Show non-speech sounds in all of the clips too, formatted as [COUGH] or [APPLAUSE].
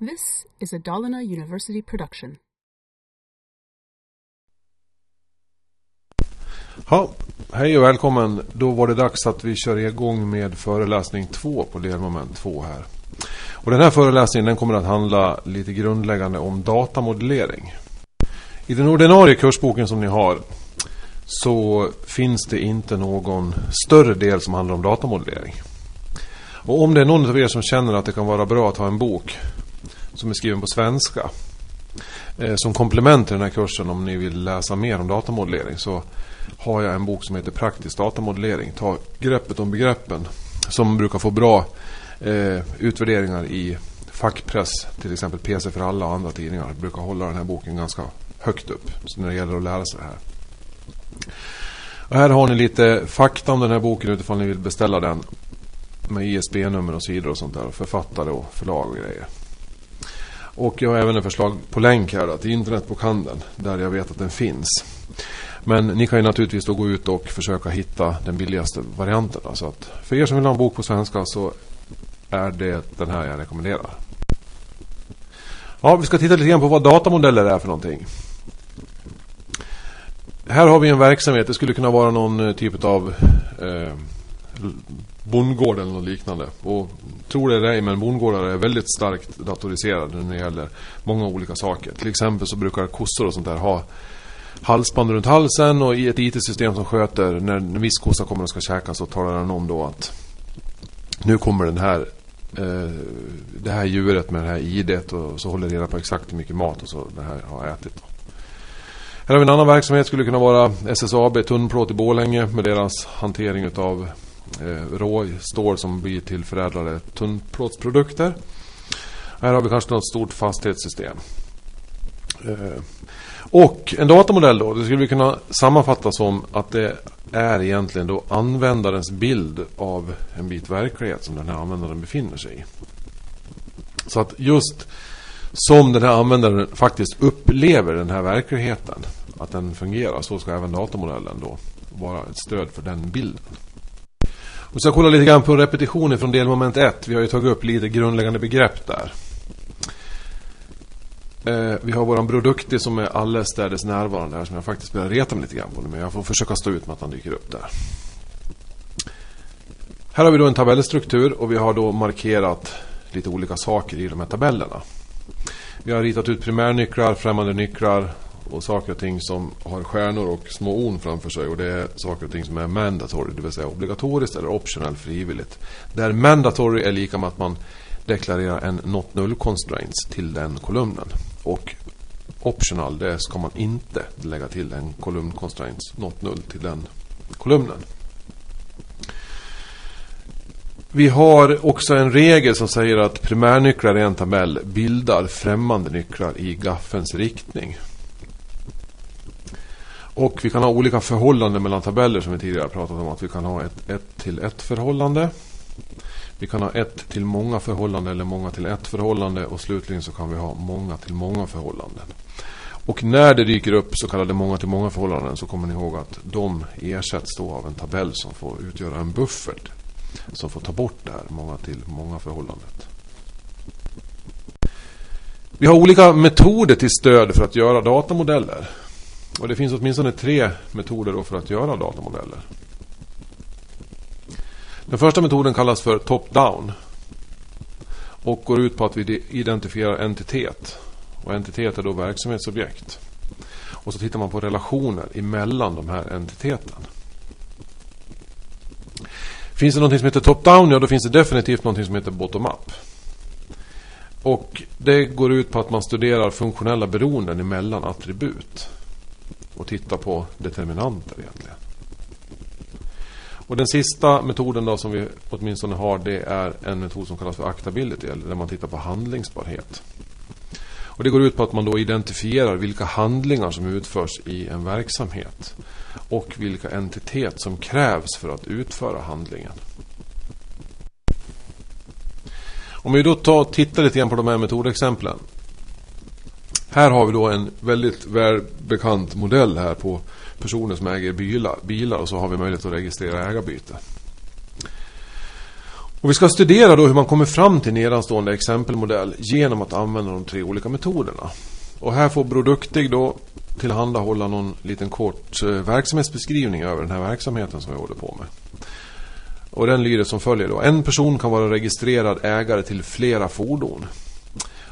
This is a Dalarna University production. Ja, hej och välkommen. Då var det dags att vi kör igång med föreläsning 2 på delmoment 2 här. Och den här föreläsningen den kommer att handla lite grundläggande om datamodellering. I den ordinarie kursboken som ni har så finns det inte någon större del som handlar om datamodellering. Och om det är någon av er som känner att det kan vara bra att ha en bok som är skriven på svenska eh, som komplement till den här kursen om ni vill läsa mer om datamodellering så har jag en bok som heter Praktisk datamodellering. Ta greppet om begreppen som brukar få bra eh, utvärderingar i fackpress, till exempel PC för alla och andra tidningar. Brukar hålla den här boken ganska högt upp så när det gäller att lära sig det här. Och här har ni lite fakta om den här boken utifall ni vill beställa den med ISB-nummer och sidor och sånt där. Författare och förlag och grejer. Och jag har även ett förslag på länk här då, till internetbokhandeln där jag vet att den finns. Men ni kan ju naturligtvis då gå ut och försöka hitta den billigaste varianten. Så att för er som vill ha en bok på svenska så är det den här jag rekommenderar. Ja, vi ska titta lite grann på vad datamodeller är för någonting. Här har vi en verksamhet. Det skulle kunna vara någon eh, typ av eh, bondgård eller något liknande. Och tror det eller ej, men bondgårdar är väldigt starkt datoriserade när det gäller många olika saker. Till exempel så brukar kossor och sånt där ha halsband runt halsen och i ett IT-system som sköter när en viss kossa kommer och ska käka så talar den om då att nu kommer den här eh, det här djuret med det här idet och så håller reda på exakt hur mycket mat och så det här har ätit. Då. Här har vi en annan verksamhet skulle kunna vara SSAB Tunnplåt i Bålänge med deras hantering utav eh, råstål som blir till förädlade tunnplåtsprodukter. Här har vi kanske något stort fastighetssystem. Eh, och en datamodell då, det skulle vi kunna sammanfatta som att det är egentligen då användarens bild av en bit verklighet som den här användaren befinner sig i. Så att just som den här användaren faktiskt upplever den här verkligheten, att den fungerar, så ska även datamodellen då vara ett stöd för den bilden. Och så kolla lite grann på repetitioner från delmoment 1. Vi har ju tagit upp lite grundläggande begrepp där. Eh, vi har våran Brodukti som är allestädes närvarande här som jag faktiskt börjar reta mig lite grann på nu. Men jag får försöka stå ut med att han dyker upp där. Här har vi då en tabellstruktur och vi har då markerat lite olika saker i de här tabellerna. Vi har ritat ut primärnycklar, främmande nycklar och saker och ting som har stjärnor och små on framför sig. Och det är saker och ting som är mandatory, det vill säga obligatoriskt eller optional frivilligt. Där mandatory är lika med att man deklarerar en not null constraints till den kolumnen. Och optional, det ska man inte lägga till en kolumn constraints not null till den kolumnen. Vi har också en regel som säger att primärnycklar i en tabell bildar främmande nycklar i gaffens riktning. Och vi kan ha olika förhållanden mellan tabeller som vi tidigare pratat om. Att vi kan ha ett 1 till 1 förhållande. Vi kan ha ett till många förhållanden eller många till ett förhållande. Och slutligen så kan vi ha många till många förhållanden. Och när det dyker upp så kallade många till många förhållanden så kommer ni ihåg att de ersätts då av en tabell som får utgöra en buffert. Som får ta bort det här många till många förhållandet. Vi har olika metoder till stöd för att göra datamodeller. Och det finns åtminstone tre metoder för att göra datamodeller. Den första metoden kallas för top-down. Och går ut på att vi identifierar entitet. Och entitet är då verksamhetsobjekt. Och så tittar man på relationer emellan de här entiteten. Finns det något som heter top-down, ja då finns det definitivt något som heter bottom-up. Och det går ut på att man studerar funktionella beroenden emellan attribut. Och titta på determinanter egentligen. Och den sista metoden då som vi åtminstone har det är en metod som kallas för actability. Eller där man tittar på handlingsbarhet. Och det går ut på att man då identifierar vilka handlingar som utförs i en verksamhet. Och vilka entitet som krävs för att utföra handlingen. Om vi då tar, tittar lite grann på de här metodexemplen. Här har vi då en väldigt välbekant modell här på personer som äger bilar, bilar och så har vi möjlighet att registrera ägarbyte. Och vi ska studera då hur man kommer fram till nedanstående exempelmodell genom att använda de tre olika metoderna. Och här får Bror Duktig då tillhandahålla någon liten kort eh, verksamhetsbeskrivning över den här verksamheten som vi håller på med. Och den lyder som följer då. En person kan vara registrerad ägare till flera fordon.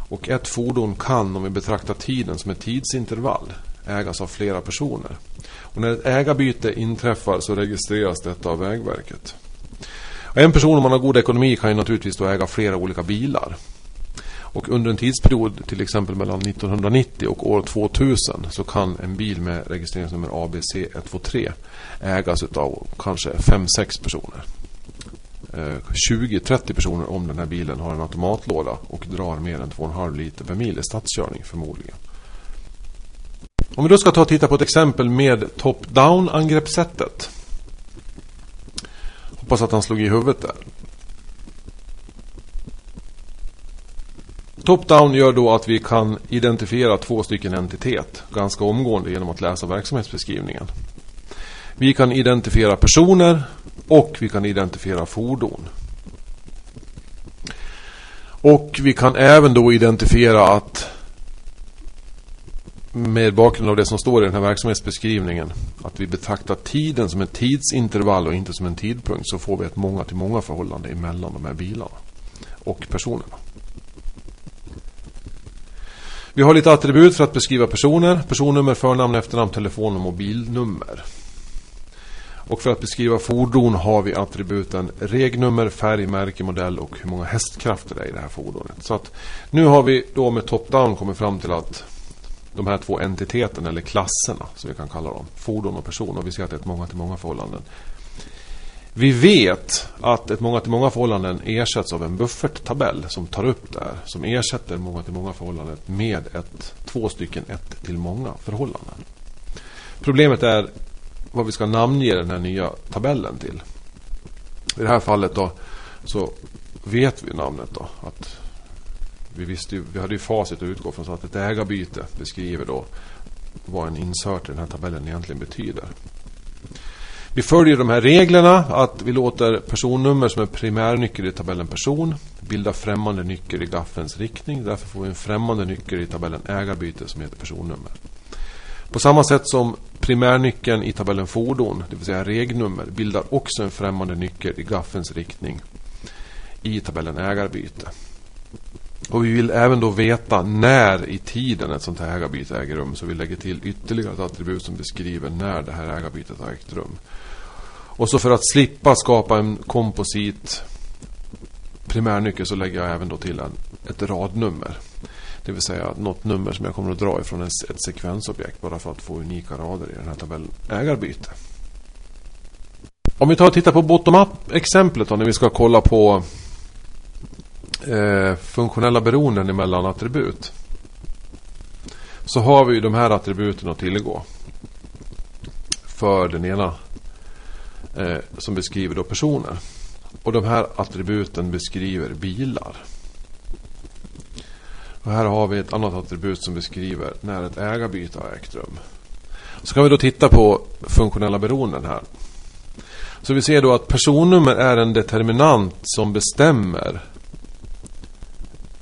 Och ett fordon kan, om vi betraktar tiden som ett tidsintervall, ägas av flera personer. Och när ett ägarbyte inträffar så registreras detta av Vägverket. Och en person om man har god ekonomi kan ju naturligtvis då äga flera olika bilar. Och under en tidsperiod, till exempel mellan 1990 och år 2000, så kan en bil med registreringsnummer ABC 123 ägas av kanske 5-6 personer. Eh, 20-30 personer om den här bilen har en automatlåda och drar mer än 2,5 liter per mil i stadskörning förmodligen. Om vi då ska ta och titta på ett exempel med top-down angreppssättet. Hoppas att han slog i huvudet där. Top-down gör då att vi kan identifiera två stycken entitet ganska omgående genom att läsa verksamhetsbeskrivningen. Vi kan identifiera personer och vi kan identifiera fordon. Och vi kan även då identifiera att med bakgrund av det som står i den här verksamhetsbeskrivningen att vi betraktar tiden som ett tidsintervall och inte som en tidpunkt så får vi ett många till många förhållande emellan de här bilarna och personerna. Vi har lite attribut för att beskriva personer. Personnummer, förnamn, efternamn, telefon och mobilnummer. Och för att beskriva fordon har vi attributen regnummer, färg, märke, modell och hur många hästkrafter det är i det här fordonet. Så att nu har vi då med top-down kommit fram till att de här två entiteterna eller klasserna som vi kan kalla dem, fordon och person och vi ser att det är ett många till många förhållanden. Vi vet att ett många till många förhållanden ersätts av en bufferttabell som tar upp det här. Som ersätter många till många förhållanden med ett, två stycken ett till många förhållanden. Problemet är vad vi ska namnge den här nya tabellen till. I det här fallet då så vet vi namnet då. Att vi, visste ju, vi hade ju facit att utgå från så att ett ägarbyte beskriver då vad en insert i den här tabellen egentligen betyder. Vi följer de här reglerna att vi låter personnummer som är primärnyckel i tabellen person bilda främmande nyckel i gaffelns riktning. Därför får vi en främmande nyckel i tabellen ägarbyte som heter personnummer. På samma sätt som primärnyckeln i tabellen fordon, det vill säga regnummer, bildar också en främmande nyckel i gaffelns riktning i tabellen ägarbyte. Och vi vill även då veta när i tiden ett sånt här ägarbyte äger rum. Så vi lägger till ytterligare ett attribut som beskriver när det här ägarbytet har ägt rum. Och så för att slippa skapa en komposit primärnyckel så lägger jag även då till en, ett radnummer. Det vill säga något nummer som jag kommer att dra ifrån ett sekvensobjekt bara för att få unika rader i den här tabellen ägarbyte. Om vi tar och tittar på bottom-up-exemplet när vi ska kolla på eh, funktionella beroenden mellan attribut. Så har vi de här attributen att tillgå. För den ena eh, som beskriver då personer. Och de här attributen beskriver bilar. Och här har vi ett annat attribut som beskriver när ett ägarbyte har ägt rum. Så kan vi då titta på funktionella beroenden här. Så vi ser då att personnummer är en determinant som bestämmer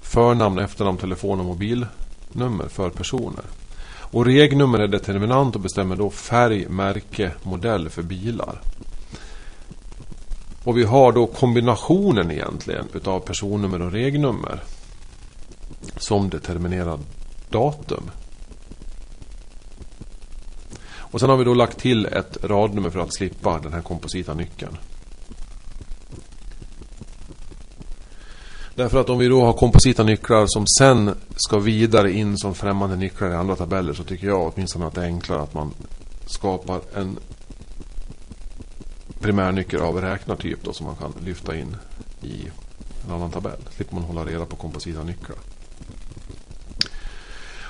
förnamn, efternamn, telefon och mobilnummer för personer. Och regnummer är determinant och bestämmer då färg, märke, modell för bilar. Och vi har då kombinationen egentligen utav personnummer och regnummer som determinerat datum. Och sen har vi då lagt till ett radnummer för att slippa den här komposita nyckeln. Därför att om vi då har komposita nycklar som sen ska vidare in som främmande nycklar i andra tabeller så tycker jag åtminstone att det är enklare att man skapar en primärnyckel av räknartyp då som man kan lyfta in i en annan tabell. Slipper man hålla reda på komposita nycklar.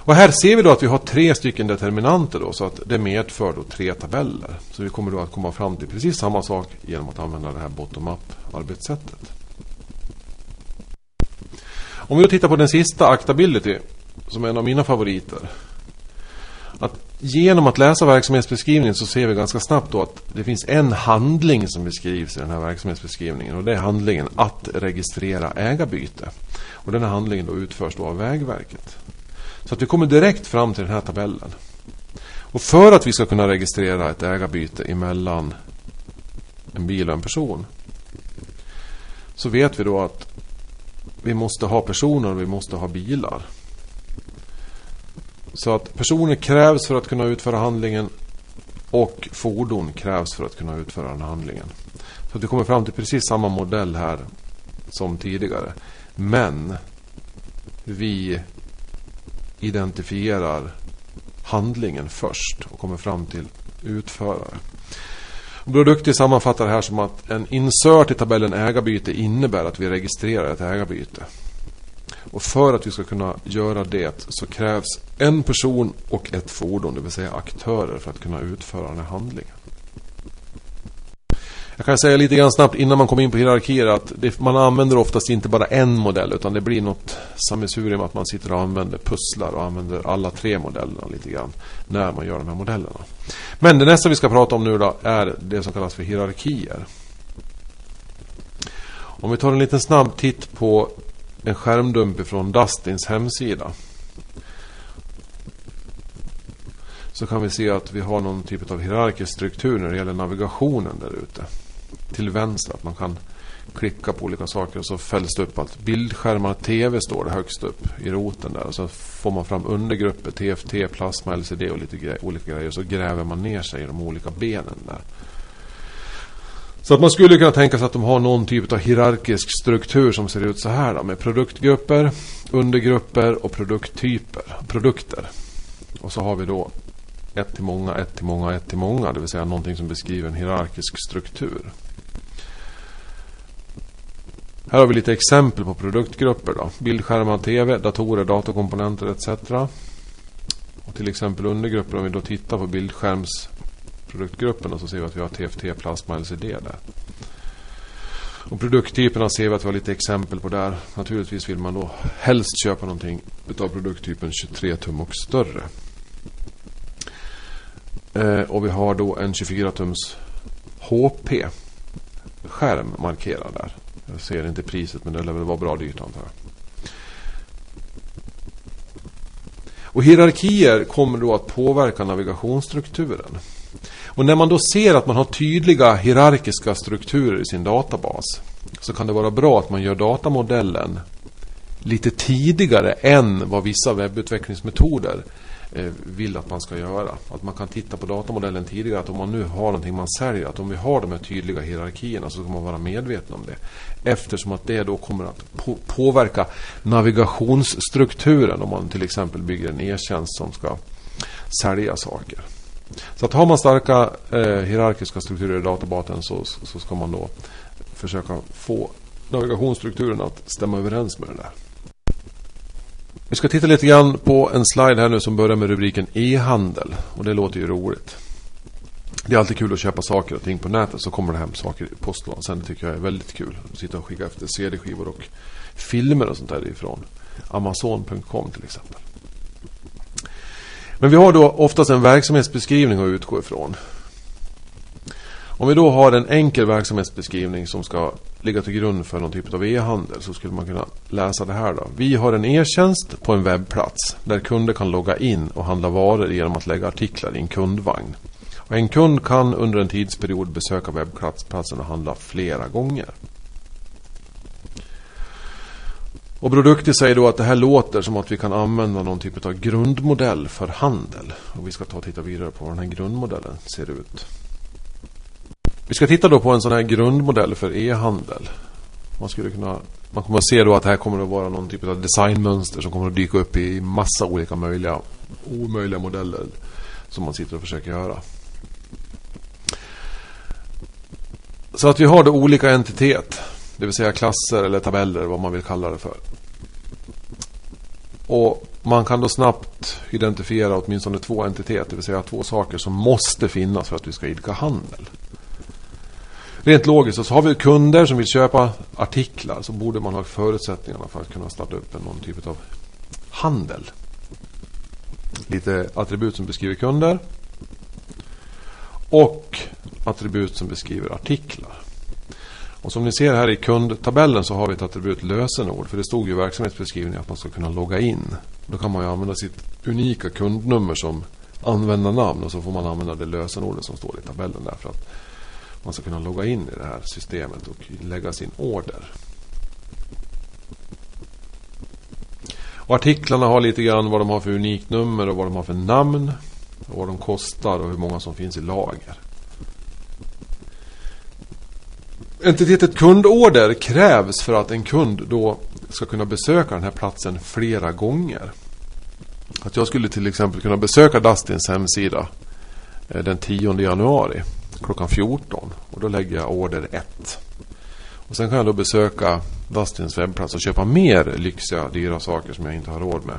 Och här ser vi då att vi har tre stycken determinanter då, så att det medför då tre tabeller. Så vi kommer då att komma fram till precis samma sak genom att använda det här bottom-up arbetssättet. Om vi då tittar på den sista Actability som är en av mina favoriter. Att genom att läsa verksamhetsbeskrivningen så ser vi ganska snabbt då att det finns en handling som beskrivs i den här verksamhetsbeskrivningen och det är handlingen att registrera ägarbyte. Och den här handlingen då utförs då av Vägverket. Så att vi kommer direkt fram till den här tabellen. Och för att vi ska kunna registrera ett ägarbyte emellan en bil och en person så vet vi då att vi måste ha personer och vi måste ha bilar. Så att personer krävs för att kunna utföra handlingen och fordon krävs för att kunna utföra den handlingen. Så att vi kommer fram till precis samma modell här som tidigare. Men vi identifierar handlingen först och kommer fram till utförare. Produkti sammanfattar det här som att en insert i tabellen ägarbyte innebär att vi registrerar ett ägarbyte. Och för att vi ska kunna göra det så krävs en person och ett fordon, det vill säga aktörer för att kunna utföra den här handlingen. Jag kan säga lite grann snabbt innan man kommer in på hierarkier att det, man använder oftast inte bara en modell utan det blir något sammelsurium att man sitter och använder pusslar och använder alla tre modellerna lite grann när man gör de här modellerna. Men det nästa vi ska prata om nu då är det som kallas för hierarkier. Om vi tar en liten snabb titt på en skärmdump från Dustins hemsida. Så kan vi se att vi har någon typ av hierarkisk struktur när det gäller navigationen där ute. Till vänster att man kan klicka på olika saker och så fälls det upp att bildskärmar TV står det högst upp i roten där. Och så får man fram undergrupper, TFT, plasma, LCD och lite gre olika grejer. Och så gräver man ner sig i de olika benen där. Så att man skulle kunna tänka sig att de har någon typ av hierarkisk struktur som ser ut så här då, med produktgrupper, undergrupper och produkttyper, produkter. Och så har vi då ett till många, ett till många, ett till många. Det vill säga någonting som beskriver en hierarkisk struktur. Här har vi lite exempel på produktgrupper. Då. Bildskärmar, TV, datorer, datorkomponenter etc. Och till exempel undergrupper, om vi då tittar på bildskärmsproduktgrupperna så ser vi att vi har TFT, plasma, LCD där. Och produkttyperna ser vi att vi har lite exempel på där. Naturligtvis vill man då helst köpa någonting utav produkttypen 23 tum och större. Eh, och vi har då en 24 tums HP skärm markerad där. Jag ser inte priset men det lär väl vara bra dyrt antar jag. Och hierarkier kommer då att påverka navigationsstrukturen. Och när man då ser att man har tydliga hierarkiska strukturer i sin databas så kan det vara bra att man gör datamodellen lite tidigare än vad vissa webbutvecklingsmetoder Eh, Eh, vill att man ska göra. Att man kan titta på datamodellen tidigare. Att om man nu har någonting man säljer. Att om vi har de här tydliga hierarkierna så ska man vara medveten om det. Eftersom att det då kommer att påverka navigationsstrukturen. Om man till exempel bygger en e-tjänst som ska sälja saker. Så att har man starka eh, hierarkiska strukturer i databasen så, så ska man då försöka få navigationsstrukturen att stämma överens med det där. Vi ska titta lite grann på en slide här nu som börjar med rubriken e-handel. Och det låter ju roligt. Det är alltid kul att köpa saker och ting på nätet så kommer det hem saker i postlådan. Sen det tycker jag är väldigt kul. Att sitta och skicka efter CD-skivor och filmer och sånt där ifrån. Amazon.com till exempel. Men vi har då oftast en verksamhetsbeskrivning att utgå ifrån. Om vi då har en enkel verksamhetsbeskrivning som ska ligga till grund för någon typ av e-handel så skulle man kunna läsa det här då. Vi har en e-tjänst på en webbplats där kunder kan logga in och handla varor genom att lägga artiklar i en kundvagn. Och en kund kan under en tidsperiod besöka webbplatsen och handla flera gånger. Och Produkti säger då att det här låter som att vi kan använda någon typ av grundmodell för handel. Och vi ska ta och titta vidare på hur den här grundmodellen ser ut. Vi ska titta då på en sån här grundmodell för e-handel. Man skulle kunna man kommer att se då att det här kommer att vara någon typ av designmönster som kommer att dyka upp i massa olika möjliga omöjliga modeller som man sitter och försöker göra. Så att vi har då olika entitet, det vill säga klasser eller tabeller, vad man vill kalla det för. Och man kan då snabbt identifiera åtminstone två entitet, det vill säga två saker som måste finnas för att vi ska idka handel. Rent logiskt så har vi kunder som vill köpa artiklar så borde man ha förutsättningarna för att kunna starta upp någon typ av handel. lite attribut som beskriver kunder. Och attribut som beskriver artiklar. Och som ni ser här i kundtabellen så har vi ett attribut lösenord. För det stod ju i verksamhetsbeskrivningen att man ska kunna logga in. Då kan man ju använda sitt unika kundnummer som användarnamn och så får man använda det lösenordet som står i tabellen där för att man ska kunna logga in i det här systemet och lägga sin order. Och artiklarna har lite grann vad de har för unikt nummer och vad de har för namn. Och vad de kostar och hur många som finns i lager. Entitetet kundorder krävs för att en kund då ska kunna besöka den här platsen flera gånger. Att jag skulle till exempel kunna besöka Dustins hemsida eh, den 10 januari klockan 14 och då lägger jag order 1. Och sen kan jag då besöka Dustins webbplats och köpa mer lyxiga, dyra saker som jag inte har råd med.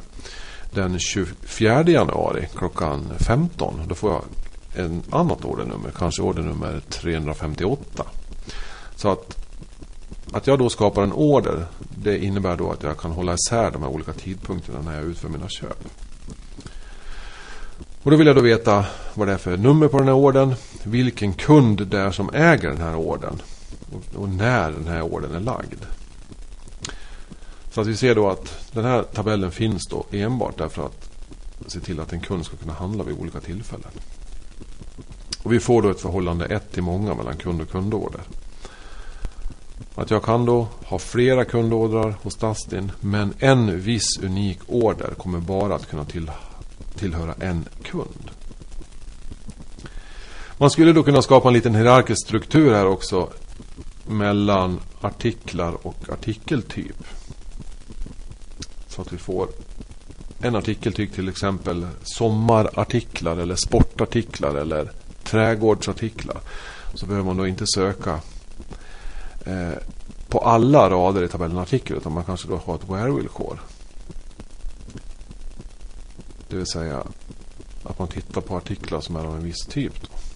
Den 24 januari klockan 15 då får jag en annat ordernummer, kanske ordernummer 358. Så att, att jag då skapar en order det innebär då att jag kan hålla isär de här olika tidpunkterna när jag utför mina köp. Och då vill jag då veta vad det är för nummer på den här ordern. Vilken kund det är som äger den här orden. Och, och när den här orden är lagd. Så att vi ser då att den här tabellen finns då enbart därför att se till att en kund ska kunna handla vid olika tillfällen. Och vi får då ett förhållande 1 till många mellan kund och kundorder. Att jag kan då ha flera kundordrar hos Dustin men en viss unik order kommer bara att kunna till, tillhöra en kund. Man skulle då kunna skapa en liten hierarkisk struktur här också mellan artiklar och artikeltyp. Så att vi får en artikeltyp till exempel sommarartiklar eller sportartiklar eller trädgårdsartiklar. Så behöver man då inte söka eh, på alla rader i tabellen artikel utan man kanske då har ett where-villkor. Det vill säga att man tittar på artiklar som är av en viss typ. Då.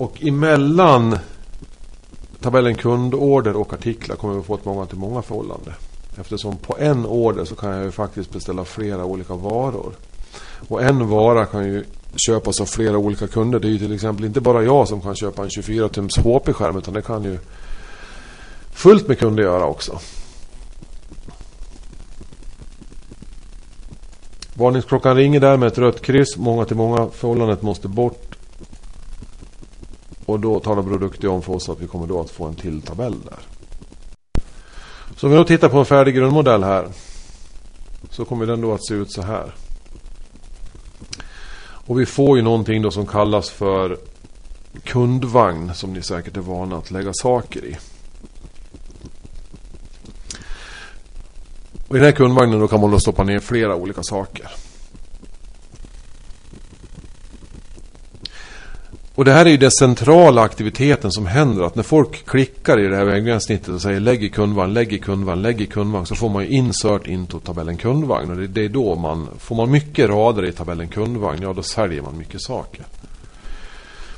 Och emellan tabellen kundorder och artiklar kommer vi få ett många till många förhållande. Eftersom på en order så kan jag ju faktiskt beställa flera olika varor. Och en vara kan ju köpas av flera olika kunder. Det är ju till exempel inte bara jag som kan köpa en 24 tums HP-skärm utan det kan ju fullt med kunder göra också. Varningsklockan ringer där med ett rött kryss. Många till många förhållandet måste bort. Och då talar Produkti om för oss att vi kommer då att få en till tabell där. Så om vi då tittar på en färdig grundmodell här. Så kommer den då att se ut så här. Och vi får ju någonting då som kallas för kundvagn som ni säkert är vana att lägga saker i. Och I den här kundvagnen då kan man då stoppa ner flera olika saker. Och det här är ju den centrala aktiviteten som händer. Att när folk klickar i det här väggränssnittet och säger lägg i kundvagn, lägg i kundvagn, lägg i kundvagn. Så får man ju insert into tabellen kundvagn. Och det, det är då man, får man mycket rader i tabellen kundvagn, ja då säljer man mycket saker.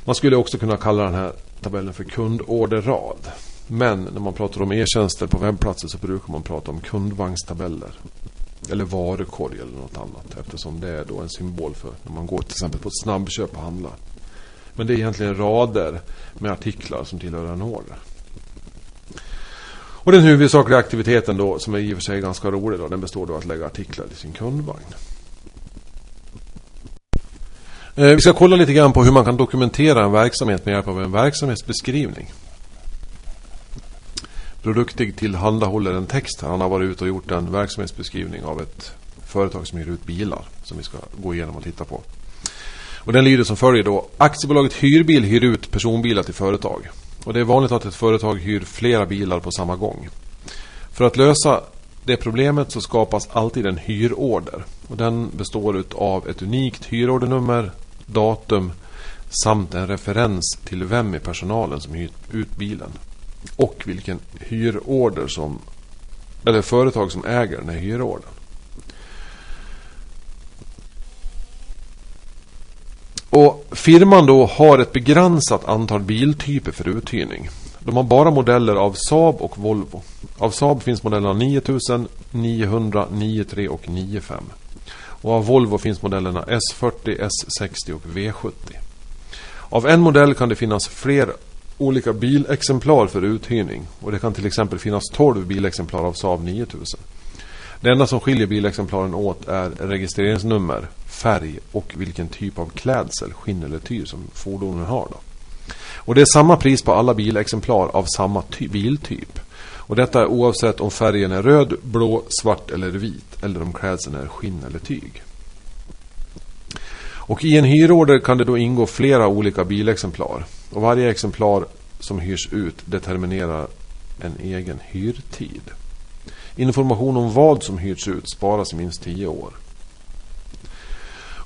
Man skulle också kunna kalla den här tabellen för kundorderrad. Men när man pratar om e-tjänster på webbplatser så brukar man prata om kundvagnstabeller. Eller varukorg eller något annat. Eftersom det är då en symbol för när man går till exempel på ett snabbköp och handlar. Men det är egentligen rader med artiklar som tillhör en order. Och den huvudsakliga aktiviteten då, som är i och för sig ganska rolig då, den består då av att lägga artiklar i sin kundvagn. Eh, vi ska kolla lite grann på hur man kan dokumentera en verksamhet med hjälp av en verksamhetsbeskrivning. Produktig tillhandahåller en text. Han har varit ute och gjort en verksamhetsbeskrivning av ett företag som ger ut bilar. Som vi ska gå igenom och titta på. Och den lyder som följer då. Aktiebolaget Hyrbil hyr ut personbilar till företag. Och det är vanligt att ett företag hyr flera bilar på samma gång. För att lösa det problemet så skapas alltid en hyrorder. Och den består av ett unikt hyrordernummer, datum samt en referens till vem i personalen som hyrt ut bilen. Och vilken hyrorder som eller företag som äger den här hyrordern. Och firman då har ett begränsat antal biltyper för uthyrning. De har bara modeller av Saab och Volvo. Av Saab finns modellerna 9000, 900, 93 och 95. Och av Volvo finns modellerna S40, S60 och V70. Av en modell kan det finnas fler olika bilexemplar för uthyrning. Och det kan till exempel finnas 12 bilexemplar av Saab 9000. Det enda som skiljer bilexemplaren åt är registreringsnummer, färg och vilken typ av klädsel, skinn eller tyg som fordonen har. Då. Och det är samma pris på alla bilexemplar av samma ty biltyp. Och detta är oavsett om färgen är röd, blå, svart eller vit eller om klädseln är skinn eller tyg. Och i en hyrorder kan det då ingå flera olika bilexemplar. Och varje exemplar som hyrs ut determinerar en egen hyrtid. Information om vad som hyrts ut sparas i minst 10 år.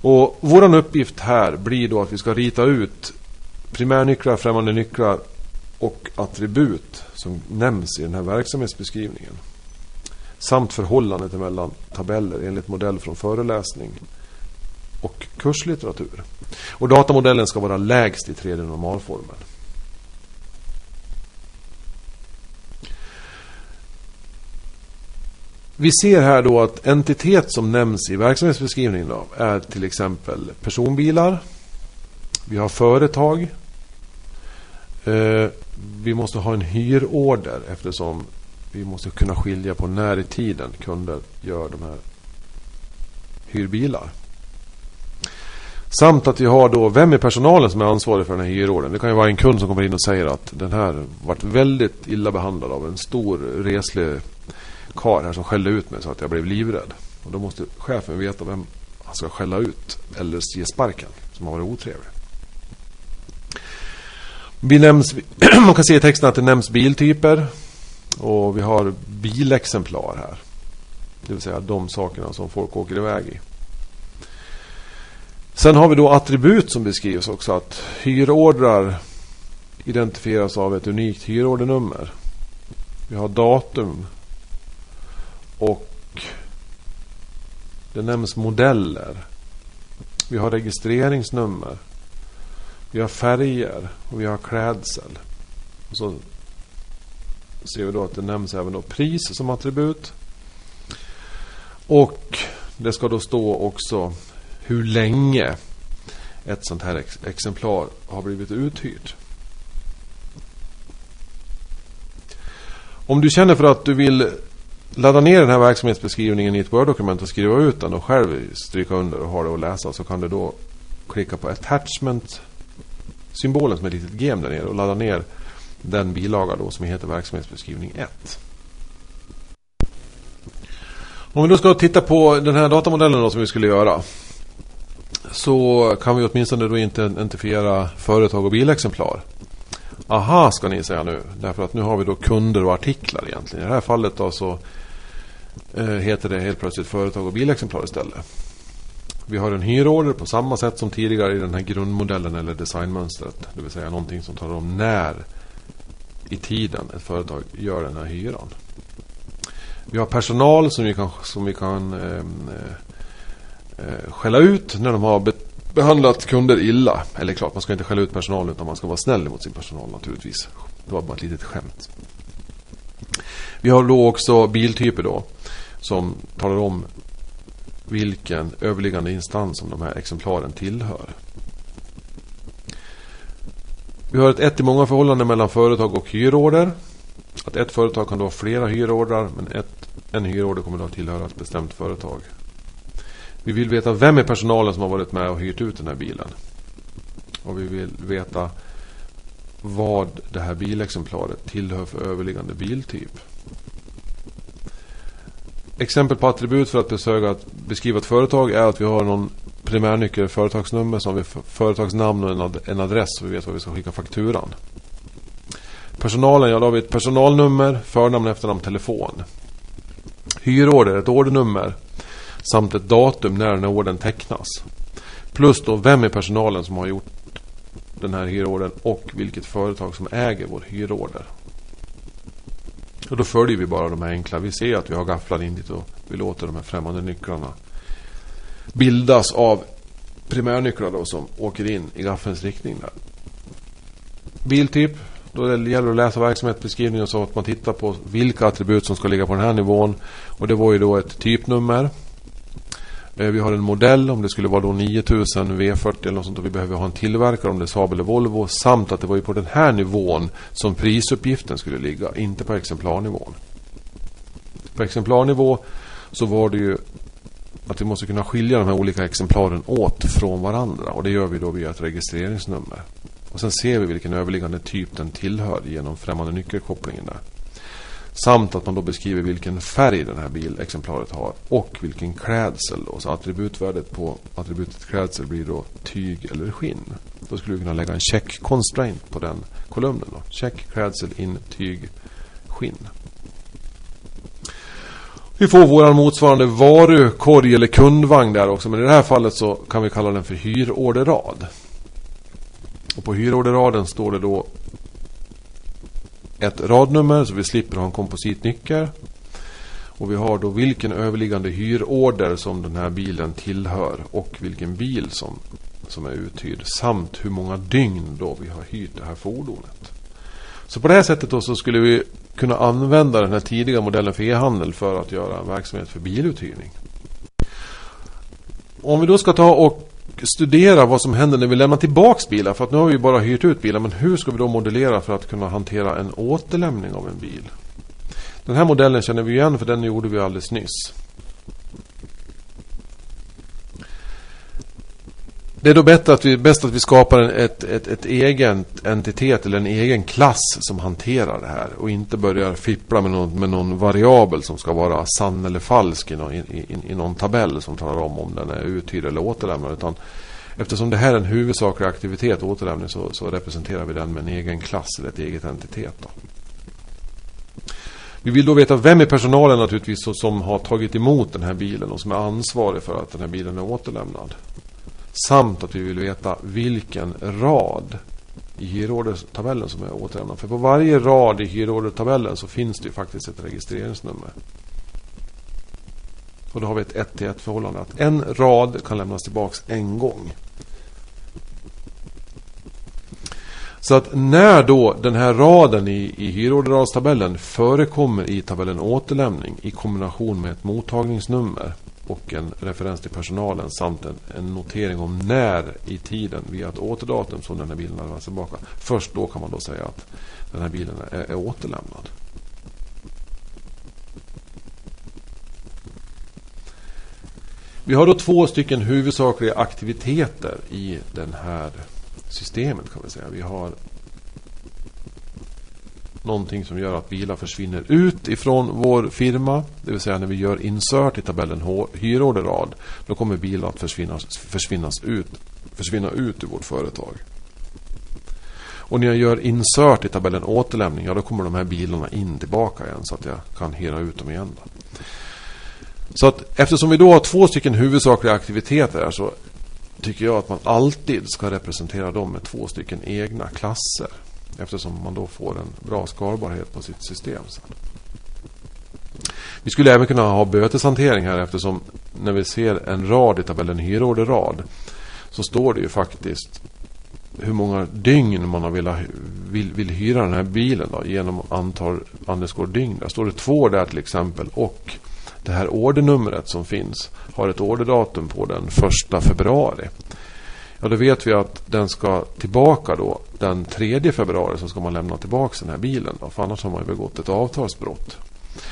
Och vår uppgift här blir då att vi ska rita ut primärnycklar, främmande nycklar och attribut som nämns i den här verksamhetsbeskrivningen. Samt förhållandet mellan tabeller enligt modell från föreläsning och kurslitteratur. Och datamodellen ska vara lägst i 3D-normalformen. Vi ser här då att entitet som nämns i verksamhetsbeskrivningen då, är till exempel personbilar. Vi har företag. Eh, vi måste ha en hyrorder eftersom vi måste kunna skilja på när i tiden kunder gör de här hyrbilar. Samt att vi har då, vem är personalen som är ansvarig för den här hyrordern? Det kan ju vara en kund som kommer in och säger att den här varit väldigt illa behandlad av en stor reslig karl här som skällde ut mig så att jag blev livrädd. Och då måste chefen veta vem han ska skälla ut eller ge sparken som har varit otrevlig. Vi nämns, [CLEARS THROAT] man kan se i texten att det nämns biltyper. Och vi har bilexemplar här. Det vill säga de sakerna som folk åker iväg i. Sen har vi då attribut som beskrivs också. Att hyrordrar identifieras av ett unikt hyrordernummer. Vi har datum. Och det nämns modeller. Vi har registreringsnummer. Vi har färger och vi har klädsel. Och så ser vi då att det nämns även då pris som attribut. Och det ska då stå också hur länge ett sånt här ex exemplar har blivit uthyrt. Om du känner för att du vill ladda ner den här verksamhetsbeskrivningen i ett Word-dokument och skriva ut den och själv stryka under och ha det att läsa så kan du då klicka på attachment symbolen som är ett litet gem där nere och ladda ner den bilaga då som heter verksamhetsbeskrivning 1. Om vi då ska titta på den här datamodellen då som vi skulle göra. Så kan vi åtminstone då inte identifiera företag och bilexemplar. Aha ska ni säga nu. Därför att nu har vi då kunder och artiklar egentligen. I det här fallet då så Eh, heter det helt plötsligt företag och bilexemplar istället. Vi har en hyrorder på samma sätt som tidigare i den här grundmodellen eller designmönstret. Det vill säga någonting som talar om när i tiden ett företag gör den här hyran. Vi har personal som vi kan, som vi kan ehm, eh, eh, skälla ut när de har be behandlat kunder illa. Eller klart, man ska inte skälla ut personalen utan man ska vara snäll mot sin personal naturligtvis. Det var bara ett litet skämt. Vi har då också biltyper då som talar om vilken överliggande instans som de här exemplaren tillhör. Vi har ett ett i många förhållande mellan företag och hyrorder. Att ett företag kan då ha flera hyrordrar men ett, en hyrorder kommer då att tillhöra ett bestämt företag. Vi vill veta vem i personalen som har varit med och hyrt ut den här bilen. Och vi vill veta vad det här bilexemplaret tillhör för överliggande biltyp. Exempel på attribut för att besöka, beskriva ett företag är att vi har någon primärnyckel, företagsnummer, som vi företagsnamn och en, ad en adress så vi vet var vi ska skicka fakturan. Personalen, ja då har vi ett personalnummer, förnamn, efternamn, telefon. Hyrorder, ett ordernummer samt ett datum när den här ordern tecknas. Plus då vem är personalen som har gjort den här hyrordern och vilket företag som äger vår hyrorder. Och då följer vi bara de här enkla. Vi ser att vi har gafflar in dit och vi låter de här främmande nycklarna bildas av primärnycklar då som åker in i gaffelns riktning där. Biltyp. Då gäller det att läsa verksamhetsbeskrivningen så att man tittar på vilka attribut som ska ligga på den här nivån. Och det var ju då ett typnummer. Eh, vi har en modell om det skulle vara då 9000 V40 eller något sånt. Och vi behöver ha en tillverkare om det är Saab eller Volvo. Samt att det var ju på den här nivån som prisuppgiften skulle ligga. Inte på exemplarnivån. På exemplarnivå så var det ju att vi måste kunna skilja de här olika exemplaren åt från varandra. Och det gör vi då via ett registreringsnummer. Och sen ser vi vilken överliggande typ den tillhör genom främmande nyckelkopplingen där. Samt att man då beskriver vilken färg den här bilexemplaret har och vilken klädsel. Då. Så attributvärdet på attributet klädsel blir då tyg eller skinn. Då skulle vi kunna lägga en check constraint på den kolumnen. Då. Check klädsel in tyg skinn. Vi får vår motsvarande varukorg eller kundvagn där också. Men i det här fallet så kan vi kalla den för hyrorderrad. Och på hyrorderaden står det då ett radnummer så vi slipper ha en kompositnyckel. Och vi har då vilken överliggande hyrorder som den här bilen tillhör och vilken bil som, som är uthyrd. Samt hur många dygn då vi har hyrt det här fordonet. Så på det här sättet då så skulle vi kunna använda den här tidiga modellen för e-handel för att göra en verksamhet för biluthyrning. Om vi då ska ta och studera vad som händer när vi lämnar tillbaks bilar. För att nu har vi bara hyrt ut bilar. Men hur ska vi då modellera för att kunna hantera en återlämning av en bil? Den här modellen känner vi igen för den gjorde vi alldeles nyss. Det är då bättre att vi, bäst att vi skapar en, ett, ett, ett egen entitet eller en egen klass som hanterar det här. Och inte börjar fippla med någon, med någon variabel som ska vara sann eller falsk i någon, i, i, i någon tabell som talar om om den är uthyrd eller återlämnad. Utan eftersom det här är en huvudsaklig aktivitet, återlämning, så, så representerar vi den med en egen klass eller ett eget entitet. Då. Vi vill då veta vem i personalen naturligtvis som har tagit emot den här bilen och som är ansvarig för att den här bilen är återlämnad. Samt att vi vill veta vilken rad i hyrordertabellen som är återlämnad. För på varje rad i hyrordertabellen så finns det ju faktiskt ett registreringsnummer. Och då har vi ett 1 till 1 förhållande. Att en rad kan lämnas tillbaks en gång. Så att när då den här raden i, i hyrorderradstabellen förekommer i tabellen återlämning i kombination med ett mottagningsnummer och en referens till personalen samt en, en, notering om när i tiden via ett återdatum som den här bilen lämnas tillbaka. Alltså Först då kan man då säga att den här bilen är, är återlämnad. Vi har då två stycken huvudsakliga aktiviteter i det här systemet kan vi säga. Vi har någonting som gör att bilar försvinner ut ifrån vår firma. Det vill säga när vi gör insert i tabellen hyrorderad. Då kommer bilar att försvinna, försvinnas ut, försvinna ut ur vårt företag. Och när jag gör insert i tabellen återlämning. Ja, då kommer de här bilarna in tillbaka igen. Så att jag kan hyra ut dem igen. Då. Så att eftersom vi då har två stycken huvudsakliga aktiviteter här så tycker jag att man alltid ska representera dem med två stycken egna klasser. Eftersom man då får en bra skalbarhet på sitt system. Sen. Vi skulle även kunna ha böteshantering här eftersom när vi ser en rad i tabellen hyrorderad, så står det ju faktiskt hur många dygn man har velat, vill, vill hyra den här bilen då, genom antal underscore dygn. Där står det två där till exempel och det här ordernumret som finns har ett orderdatum på den första februari. Ja, då vet vi att den ska tillbaka då den 3 februari så ska man lämna tillbaka den här bilen. Då, för annars har man ju begått ett avtalsbrott.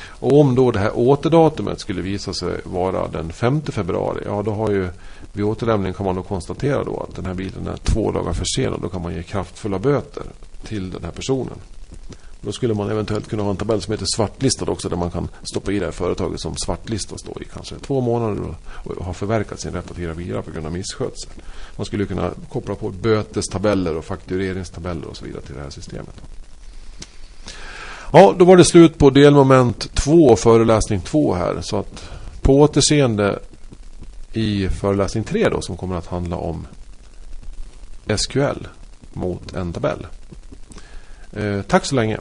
Och om då det här återdatumet skulle visa sig vara den 5 februari. Ja, då har ju vid återlämning kan man då konstatera då att den här bilen är två dagar försenad. Då kan man ge kraftfulla böter till den här personen. Då skulle man eventuellt kunna ha en tabell som heter svartlistad också där man kan stoppa i det här företaget som svartlistas då i kanske två månader och har förverkat sin rätt att hyra bilar på grund av misskötsel. Man skulle kunna koppla på bötestabeller och faktureringstabeller och så vidare till det här systemet. Ja, då var det slut på delmoment 2 föreläsning 2 här. Så att på återseende i föreläsning 3 då som kommer att handla om SQL mot en tabell. Eh, tack så länge.